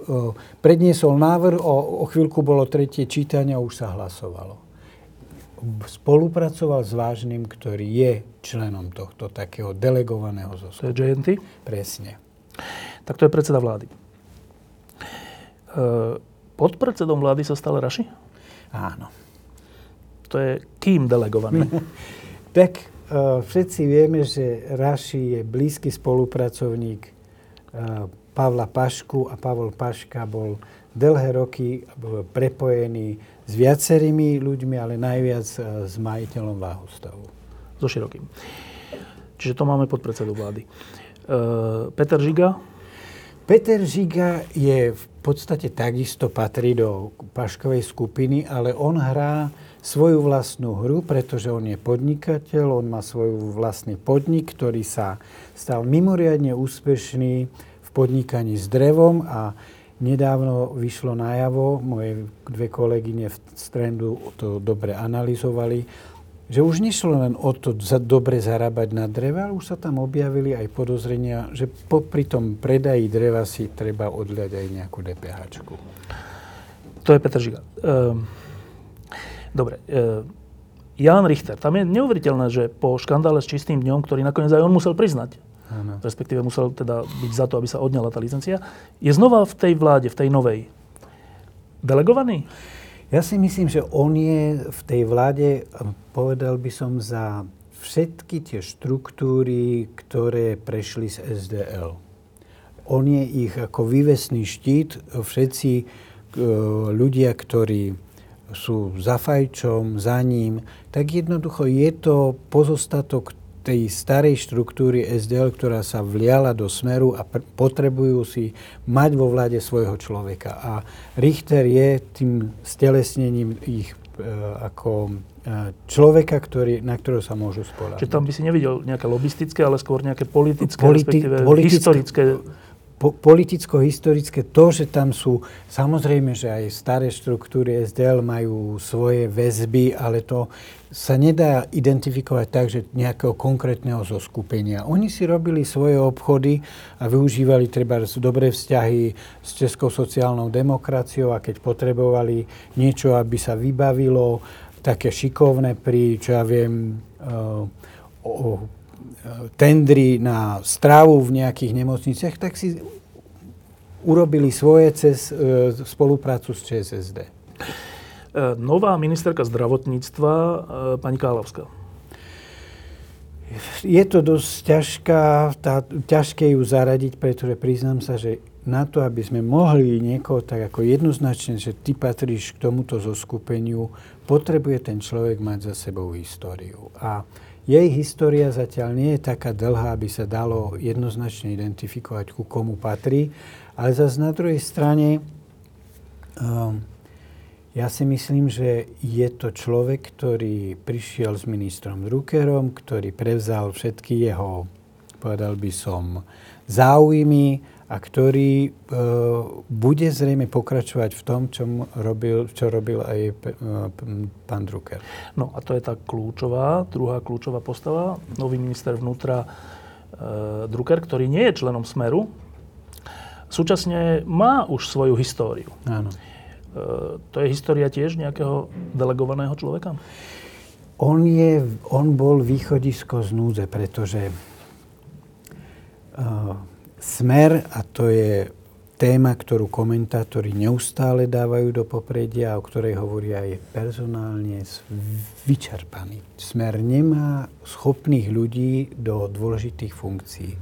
predniesol návrh, o, o chvíľku bolo tretie čítanie a už sa hlasovalo. Spolupracoval s Vážnym, ktorý je členom tohto takého delegovaného zoskupu. To je JNT? Presne tak to je predseda vlády. E, pod predsedom vlády sa stále Raši? Áno. To je kým delegovaný? tak e, všetci vieme, že Raši je blízky spolupracovník e, Pavla Pašku a Pavol Paška bol dlhé roky prepojený s viacerými ľuďmi, ale najviac s majiteľom Váhostavu. So Širokým. Čiže to máme pod predsedu vlády. Peter Žiga, Peter Žiga je v podstate takisto patrí do Paškovej skupiny, ale on hrá svoju vlastnú hru, pretože on je podnikateľ, on má svoj vlastný podnik, ktorý sa stal mimoriadne úspešný v podnikaní s drevom a nedávno vyšlo najavo, moje dve kolegyne v Strandu to dobre analyzovali, že už nešlo len o to za dobre zarábať na dreve, ale už sa tam objavili aj podozrenia, že popri tom predaji dreva si treba odľať aj nejakú DPH. To je Petr Žiga. Ehm, dobre. Ehm, Jan Richter. Tam je neuveriteľné, že po škandále s čistým dňom, ktorý nakoniec aj on musel priznať, ano. respektíve musel teda byť za to, aby sa odňala tá licencia, je znova v tej vláde, v tej novej. Delegovaný? Ja si myslím, že on je v tej vláde, povedal by som, za všetky tie štruktúry, ktoré prešli z SDL. On je ich ako vývesný štít, všetci e, ľudia, ktorí sú za fajčom, za ním, tak jednoducho je to pozostatok tej starej štruktúry SDL, ktorá sa vliala do smeru a pr- potrebujú si mať vo vláde svojho človeka. A Richter je tým stelesnením ich e, ako e, človeka, ktorý, na ktorého sa môžu spolať. Čiže tam by si nevidel nejaké lobistické, ale skôr nejaké politické, Politi- respektíve politické, historické po, politicko-historické, to, že tam sú, samozrejme, že aj staré štruktúry SDL majú svoje väzby, ale to sa nedá identifikovať tak, že nejakého konkrétneho zoskupenia. Oni si robili svoje obchody a využívali treba dobré vzťahy s Českou sociálnou demokraciou a keď potrebovali niečo, aby sa vybavilo, také šikovné pri, čo ja viem, uh, o, tendry na strávu v nejakých nemocniciach, tak si urobili svoje cez e, spoluprácu s ČSSD. E, nová ministerka zdravotníctva, e, pani Kálovská. Je to dosť ťažká, tá, ťažké ju zaradiť, pretože priznám sa, že na to, aby sme mohli niekoho tak ako jednoznačne, že ty patríš k tomuto zoskupeniu, potrebuje ten človek mať za sebou históriu. A jej história zatiaľ nie je taká dlhá, aby sa dalo jednoznačne identifikovať, ku komu patrí. Ale zase na druhej strane, um, ja si myslím, že je to človek, ktorý prišiel s ministrom Druckerom, ktorý prevzal všetky jeho, povedal by som, záujmy a ktorý e, bude zrejme pokračovať v tom, čo robil, čo robil aj e, pán Drucker. No a to je tá kľúčová, druhá kľúčová postava, nový minister vnútra e, Drucker, ktorý nie je členom Smeru, súčasne má už svoju históriu. Áno. E, to je história tiež nejakého delegovaného človeka? On, je, on bol východisko z núdze, pretože uh, smer, a to je téma, ktorú komentátori neustále dávajú do popredia, o ktorej hovoria aj personálne vyčerpaný. Smer nemá schopných ľudí do dôležitých funkcií.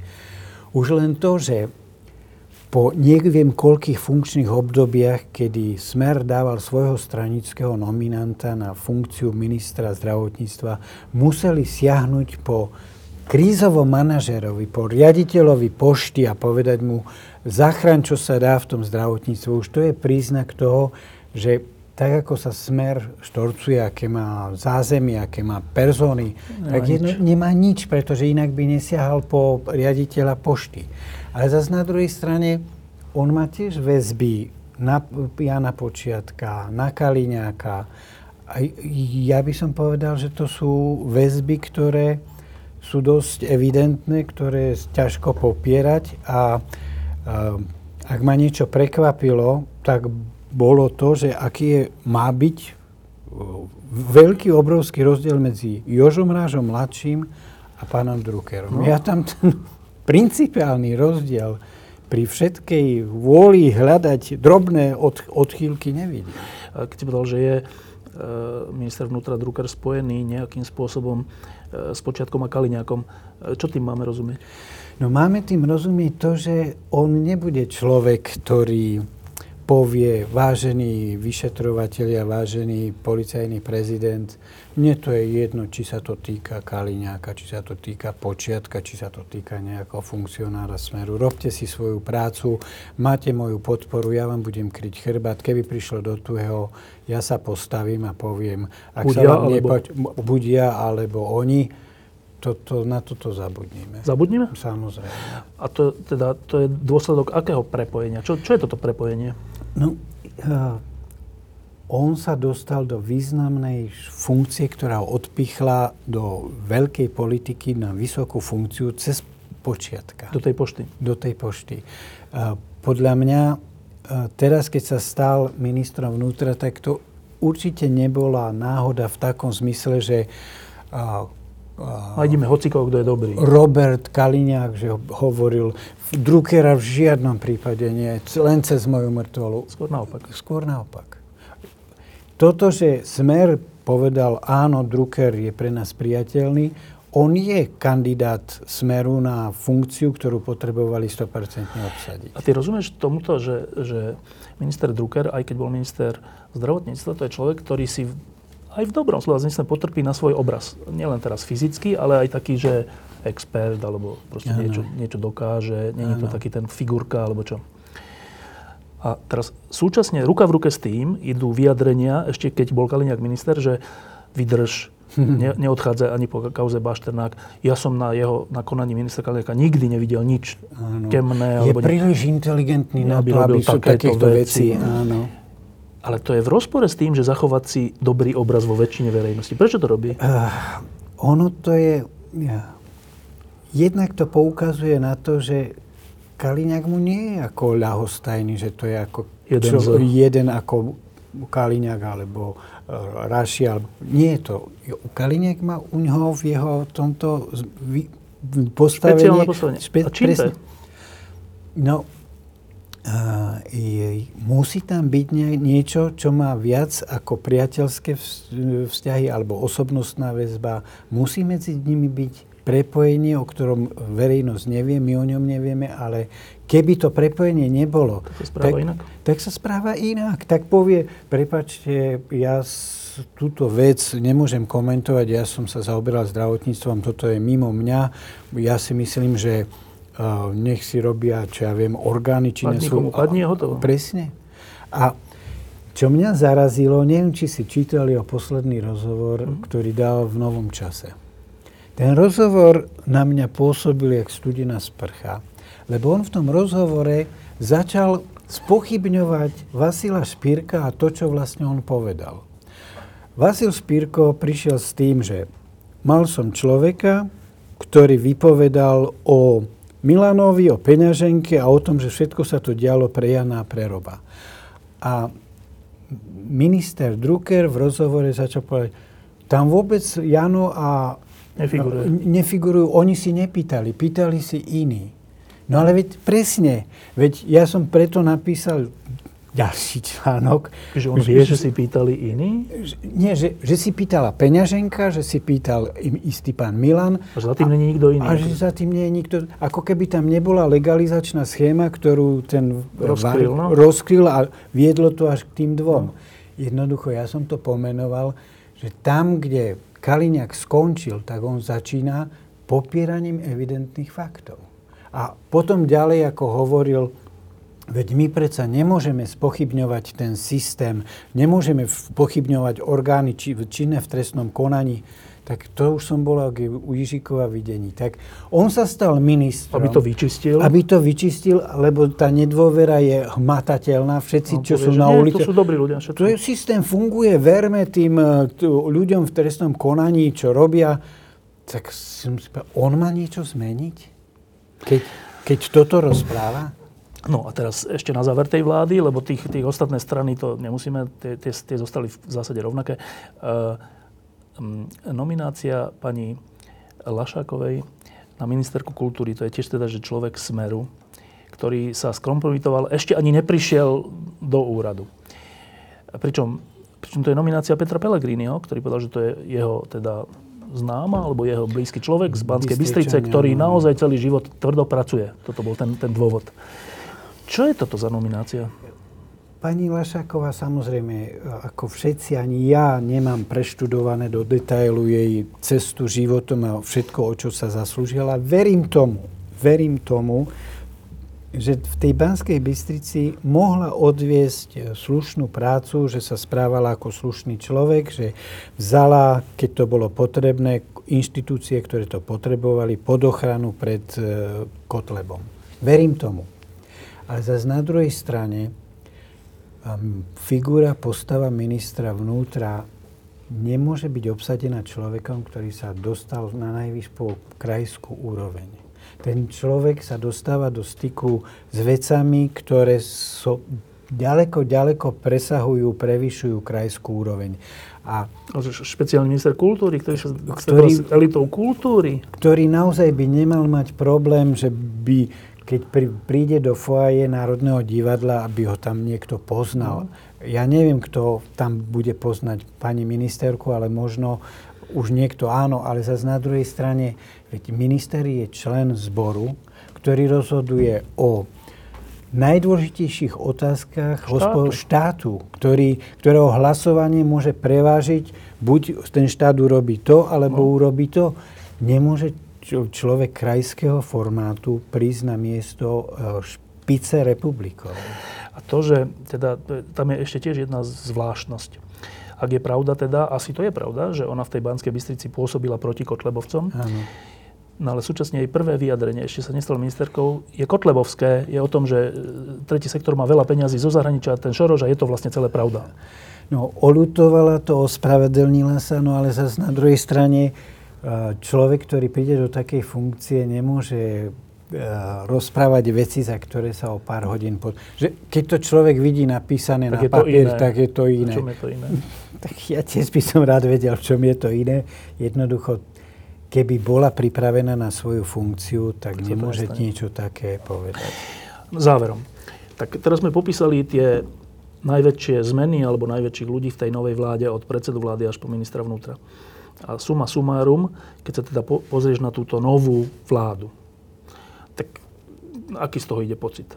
Už len to, že po neviem koľkých funkčných obdobiach, kedy Smer dával svojho stranického nominanta na funkciu ministra zdravotníctva, museli siahnuť po krízovom manažerovi, po riaditeľovi pošty a povedať mu, zachraň, čo sa dá v tom zdravotníctve. Už to je príznak toho, že tak ako sa smer štorcuje, aké má zázemie, aké má persony, nemá tak jedno, nič. nemá nič, pretože inak by nesiahal po riaditeľa pošty. Ale zase na druhej strane, on má tiež väzby na Jana Počiatka, na Kaliňáka. A ja by som povedal, že to sú väzby, ktoré sú dosť evidentné, ktoré je ťažko popierať a, a ak ma niečo prekvapilo, tak bolo to, že aký je, má byť veľký, obrovský rozdiel medzi Jožom Rážom mladším a pánom Druckerom. No. Ja tam ten principiálny rozdiel pri všetkej vôli hľadať drobné od, odchýlky nevidím. Keď si povedal, že je minister vnútra Drucker spojený nejakým spôsobom e, s Počiatkom a Kaliňákom, e, čo tým máme rozumieť? No máme tým rozumieť to, že on nebude človek, ktorý povie, vážený vyšetrovateľia, vážený policajný prezident, mne to je jedno, či sa to týka Kaliňáka, či sa to týka Počiatka, či sa to týka nejakého funkcionára Smeru. Robte si svoju prácu, máte moju podporu, ja vám budem kryť chrbát. Keby prišlo do tuhého, ja sa postavím a poviem, ak buď sa vám ja, nepoč- alebo... buď ja alebo oni, to, to, na toto zabudníme. Zabudníme? Samozrejme. A to, teda, to je dôsledok akého prepojenia? Čo, čo je toto prepojenie? No, uh, on sa dostal do významnej funkcie, ktorá ho odpichla do veľkej politiky na vysokú funkciu cez počiatka. Do tej pošty. Do tej pošty. Uh, podľa mňa uh, teraz, keď sa stal ministrom vnútra, tak to určite nebola náhoda v takom zmysle, že Nájdeme hocikov, kto je dobrý. Robert Kaliňák, že hovoril, Druckera v žiadnom prípade nie, len cez moju mŕtvolu. Skôr naopak. Skôr naopak. Toto, že Smer povedal, áno, Drucker je pre nás priateľný, on je kandidát Smeru na funkciu, ktorú potrebovali 100% obsadiť. A ty rozumieš tomuto, že, že minister Drucker, aj keď bol minister zdravotníctva, to je človek, ktorý si aj v dobrom slova zmysle potrpí na svoj obraz. Nielen teraz fyzicky, ale aj taký, že expert, alebo proste niečo, niečo dokáže, nie je to taký ten figurka, alebo čo. A teraz súčasne ruka v ruke s tým idú vyjadrenia, ešte keď bol Kaliňák minister, že vydrž, ne, neodchádza ani po kauze Bašternák. Ja som na jeho, na konaní ministra Kaliňáka nikdy nevidel nič áno. temné. Je alebo príliš inteligentný na to, aby sú takéto veci. Áno. Ale to je v rozpore s tým, že zachovať si dobrý obraz vo väčšine verejnosti. Prečo to robí? Uh, ono to je... Ja, jednak to poukazuje na to, že Kaliňák mu nie je ako ľahostajný, že to je ako jeden, čo, jeden ako Kaliňák alebo uh, Raši. Alebo, nie je to. Kaliňák má u ňoho v jeho tomto postavenie... Špeciálne postavenie. Špe, A čím presne? No, je, musí tam byť nie, niečo, čo má viac ako priateľské vzťahy alebo osobnostná väzba. Musí medzi nimi byť prepojenie, o ktorom verejnosť nevie, my o ňom nevieme, ale keby to prepojenie nebolo, tak sa tak, inak. Tak sa správa inak. Tak povie, prepačte, ja túto vec nemôžem komentovať, ja som sa zaoberal zdravotníctvom, toto je mimo mňa. Ja si myslím, že nech si robia, čo ja viem, orgány, či sú... Padni, hotovo. Presne. A čo mňa zarazilo, neviem, či si čítali o posledný rozhovor, mm. ktorý dal v Novom čase. Ten rozhovor na mňa pôsobil jak studená sprcha, Lebo on v tom rozhovore začal spochybňovať Vasila Špírka a to, čo vlastne on povedal. Vasil Špírko prišiel s tým, že mal som človeka, ktorý vypovedal o Milanovi, o peňaženke a o tom, že všetko sa to dialo pre Jana a pre Roba. A minister Drucker v rozhovore začal povedať, tam vôbec Jano a Nefigurujú. nefigurujú, oni si nepýtali, pýtali si iní. No ale veď presne, veď ja som preto napísal ďalší článok. Že on vie, že si pýtali iní? Nie, že, že si pýtala peňaženka, že si pýtal istý pán Milan. A že za tým nie je nikto iný. A že za tým nie je nikto... Ako keby tam nebola legalizačná schéma, ktorú ten rozkryl, no? rozkryl a viedlo to až k tým dvom. Jednoducho, ja som to pomenoval, že tam, kde Kaliňák skončil, tak on začína popieraním evidentných faktov. A potom ďalej, ako hovoril Veď my predsa nemôžeme spochybňovať ten systém, nemôžeme pochybňovať orgány či, činné v trestnom konaní. Tak to už som bol u Jižikova videní. Tak on sa stal ministrom. Aby to vyčistil? Aby to vyčistil, lebo tá nedôvera je hmatateľná. Všetci, no, čo povie, sú na ulici... To sú dobrí ľudia. Všetko. To je, systém funguje, verme tým t- ľuďom v trestnom konaní, čo robia. Tak on má niečo zmeniť? Keď, keď toto rozpráva? No a teraz ešte na záver tej vlády, lebo tých, tých ostatné strany to nemusíme, tie, tie, tie zostali v zásade rovnaké. Uh, nominácia pani Lašákovej na ministerku kultúry, to je tiež teda, že človek Smeru, ktorý sa skompromitoval, ešte ani neprišiel do úradu. Pričom, pričom to je nominácia Petra Pellegriniho, ktorý povedal, že to je jeho teda známa, alebo jeho blízky človek z Banskej Bystrice, ktorý naozaj celý život tvrdo pracuje. Toto bol ten, ten dôvod. Čo je toto za nominácia? Pani Lašáková, samozrejme, ako všetci, ani ja nemám preštudované do detailu jej cestu životom a všetko, o čo sa zaslúžila. Verím tomu, verím tomu, že v tej Banskej Bystrici mohla odviesť slušnú prácu, že sa správala ako slušný človek, že vzala, keď to bolo potrebné, inštitúcie, ktoré to potrebovali, pod ochranu pred e, Kotlebom. Verím tomu. Ale zase na druhej strane um, figura, postava ministra vnútra nemôže byť obsadená človekom, ktorý sa dostal na najvyššiu krajskú úroveň. Ten človek sa dostáva do styku s vecami, ktoré so, ďaleko, ďaleko presahujú, prevyšujú krajskú úroveň. A špeciálny minister kultúry, ktorý sa ktorý, s elitou kultúry. Ktorý naozaj by nemal mať problém, že by keď príde do foaje Národného divadla, aby ho tam niekto poznal. No. Ja neviem, kto tam bude poznať pani ministerku, ale možno už niekto áno, ale zase na druhej strane, veď minister je člen zboru, ktorý rozhoduje o najdôležitejších otázkach štátu, štátu ktorý, ktorého hlasovanie môže prevážiť, buď ten štát urobí to, alebo no. urobí to. Nemôže človek krajského formátu prísť na miesto e, špice republikov. A to, že teda, tam je ešte tiež jedna zvláštnosť. Ak je pravda teda, asi to je pravda, že ona v tej Banskej Bystrici pôsobila proti Kotlebovcom. Áno. No ale súčasne jej prvé vyjadrenie, ešte sa nestalo ministerkou, je kotlebovské, je o tom, že e, tretí sektor má veľa peňazí zo zahraničia, ten Šorož a je to vlastne celé pravda. No, olutovala to, ospravedlnila sa, no ale zase na druhej strane človek, ktorý príde do takej funkcie, nemôže e, rozprávať veci, za ktoré sa o pár hodín... Pod... Že keď to človek vidí napísané tak na papier, tak je to iné. čom je to iné? tak ja tiež by som rád vedel, v čom je to iné. Jednoducho, keby bola pripravená na svoju funkciu, tak to nemôže prestane. niečo také povedať. Záverom. Tak teraz sme popísali tie najväčšie zmeny alebo najväčších ľudí v tej novej vláde od predsedu vlády až po ministra vnútra. A suma sumárum, keď sa teda pozrieš na túto novú vládu, tak aký z toho ide pocit?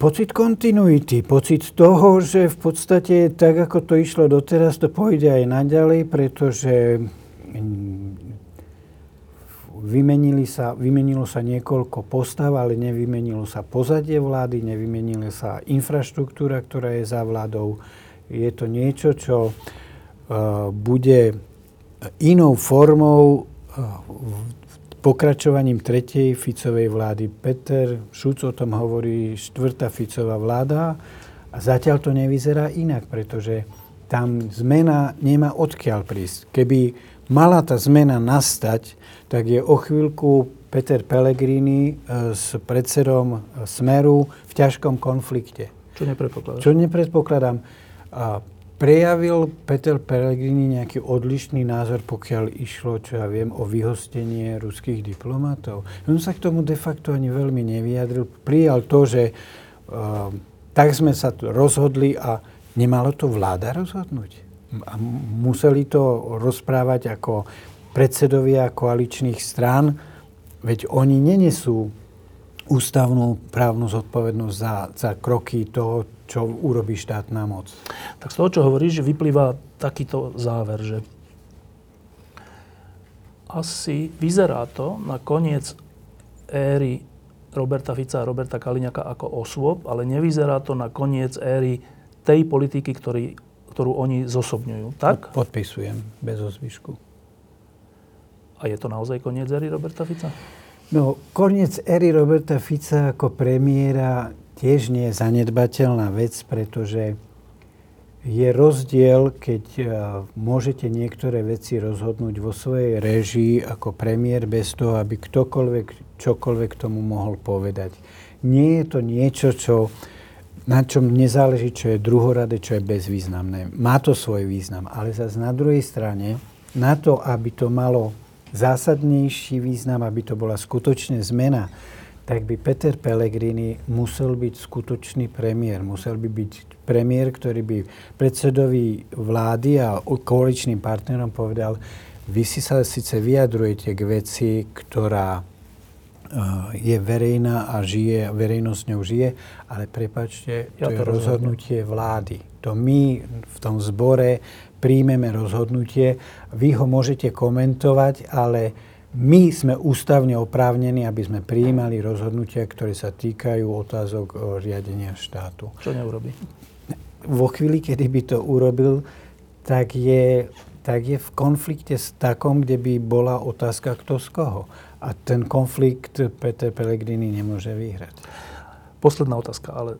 Pocit kontinuity, pocit toho, že v podstate tak, ako to išlo doteraz, to pôjde aj naďalej, pretože mm, vymenili sa, vymenilo sa niekoľko postav, ale nevymenilo sa pozadie vlády, nevymenila sa infraštruktúra, ktorá je za vládou. Je to niečo, čo bude inou formou pokračovaním tretej Ficovej vlády. Peter Šuc o tom hovorí, štvrtá Ficová vláda a zatiaľ to nevyzerá inak, pretože tam zmena nemá odkiaľ prísť. Keby mala tá zmena nastať, tak je o chvíľku Peter Pellegrini e, s predsedom Smeru v ťažkom konflikte. Čo nepredpokladám? Čo nepredpokladám. Prejavil Peter Pellegrini nejaký odlišný názor, pokiaľ išlo, čo ja viem, o vyhostenie ruských diplomatov? On sa k tomu de facto ani veľmi nevyjadril. Prijal to, že uh, tak sme sa rozhodli a nemalo to vláda rozhodnúť. A museli to rozprávať ako predsedovia koaličných strán, veď oni nenesú ústavnú právnu zodpovednosť za, za kroky toho, čo urobí štátna moc. Tak z toho, čo hovoríš, vyplýva takýto záver, že asi vyzerá to na koniec éry Roberta Fica a Roberta Kaliňaka ako osôb, ale nevyzerá to na koniec éry tej politiky, ktorý, ktorú oni zosobňujú. Tak? Podpisujem, bez ozvyšku. A je to naozaj koniec éry Roberta Fica? No, koniec éry Roberta Fica ako premiéra tiež nie je zanedbateľná vec, pretože je rozdiel, keď e, môžete niektoré veci rozhodnúť vo svojej režii ako premiér bez toho, aby ktokoľvek čokoľvek tomu mohol povedať. Nie je to niečo, čo, na čom nezáleží, čo je druhoradé, čo je bezvýznamné. Má to svoj význam, ale zase na druhej strane, na to, aby to malo zásadnejší význam, aby to bola skutočne zmena, tak by Peter Pellegrini musel byť skutočný premiér. Musel by byť premiér, ktorý by predsedovi vlády a koaličným partnerom povedal, vy si sa síce vyjadrujete k veci, ktorá eh, je verejná a žije, verejnosť ňou žije, ale prepačte, to ja to je rozhodnutie vlády. To my v tom zbore príjmeme rozhodnutie, vy ho môžete komentovať, ale my sme ústavne oprávnení, aby sme prijímali rozhodnutia, ktoré sa týkajú otázok riadenia štátu. Čo neurobí? Vo chvíli, kedy by to urobil, tak je, tak je v konflikte s takom, kde by bola otázka kto z koho. A ten konflikt Peter Pellegrini nemôže vyhrať. Posledná otázka, ale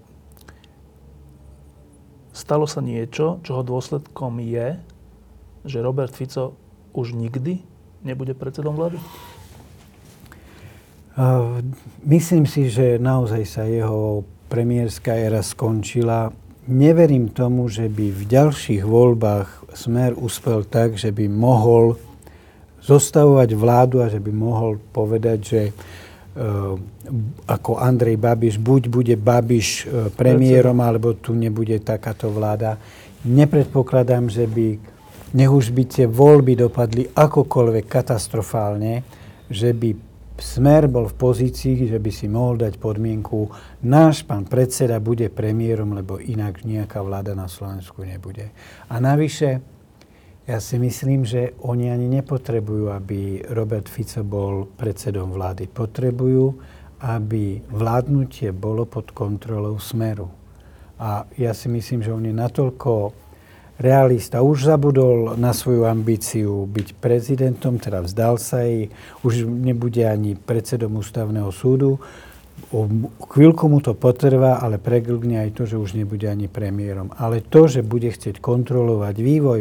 stalo sa niečo, čoho dôsledkom je, že Robert Fico už nikdy nebude predsedom vlády? Myslím si, že naozaj sa jeho premiérska éra skončila. Neverím tomu, že by v ďalších voľbách Smer uspel tak, že by mohol zostavovať vládu a že by mohol povedať, že uh, ako Andrej Babiš, buď bude Babiš uh, premiérom, alebo tu nebude takáto vláda. Nepredpokladám, že by nech už by tie voľby dopadli akokoľvek katastrofálne, že by Smer bol v pozícii, že by si mohol dať podmienku, náš pán predseda bude premiérom, lebo inak nejaká vláda na Slovensku nebude. A navyše, ja si myslím, že oni ani nepotrebujú, aby Robert Fico bol predsedom vlády. Potrebujú, aby vládnutie bolo pod kontrolou Smeru. A ja si myslím, že on je natoľko realista. Už zabudol na svoju ambíciu byť prezidentom, teda vzdal sa jej, už nebude ani predsedom ústavného súdu. Chvíľku mu to potrvá, ale preglgne aj to, že už nebude ani premiérom. Ale to, že bude chcieť kontrolovať vývoj,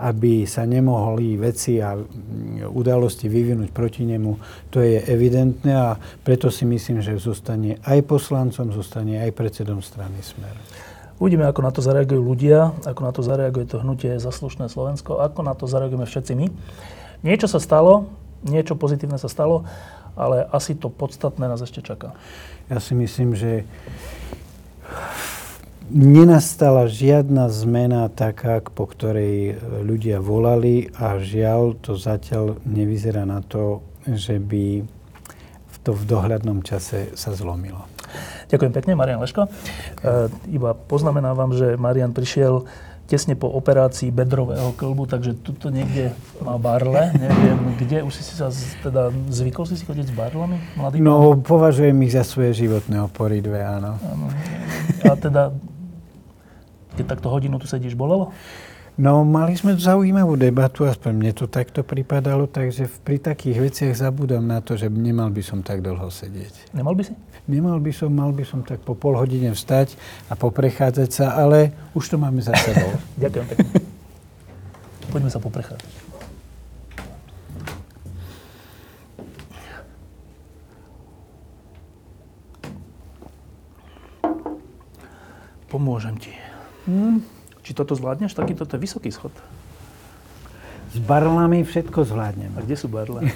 aby sa nemohli veci a udalosti vyvinúť proti nemu, to je evidentné a preto si myslím, že zostane aj poslancom, zostane aj predsedom strany Smer. Uvidíme, ako na to zareagujú ľudia, ako na to zareaguje to hnutie Zaslušné Slovensko, ako na to zareagujeme všetci my. Niečo sa stalo, niečo pozitívne sa stalo, ale asi to podstatné nás ešte čaká. Ja si myslím, že nenastala žiadna zmena taká, po ktorej ľudia volali a žiaľ to zatiaľ nevyzerá na to, že by to v dohľadnom čase sa zlomilo. Ďakujem pekne, Marian Leško. E, iba poznamenávam, že Marian prišiel tesne po operácii bedrového klbu, takže tuto niekde má barle. Neviem, kde. Už si sa teda zvykol si si chodiť s barlami? Mladý no, pán? považujem ich za svoje životné opory dve, áno. áno. A teda, keď takto hodinu tu sedíš, bolelo? No, mali sme zaujímavú debatu, aspoň mne to takto pripadalo, takže pri takých veciach zabudám na to, že nemal by som tak dlho sedieť. Nemal by si? Nemal by som, mal by som tak po pol hodine vstať a poprechádzať sa, ale už to máme za sebou. Ďakujem pekne. Poďme sa poprechádzať. Pomôžem ti. Hm. Či toto zvládneš? Takýto to je vysoký schod. S barlami všetko zvládnem. A kde sú barle?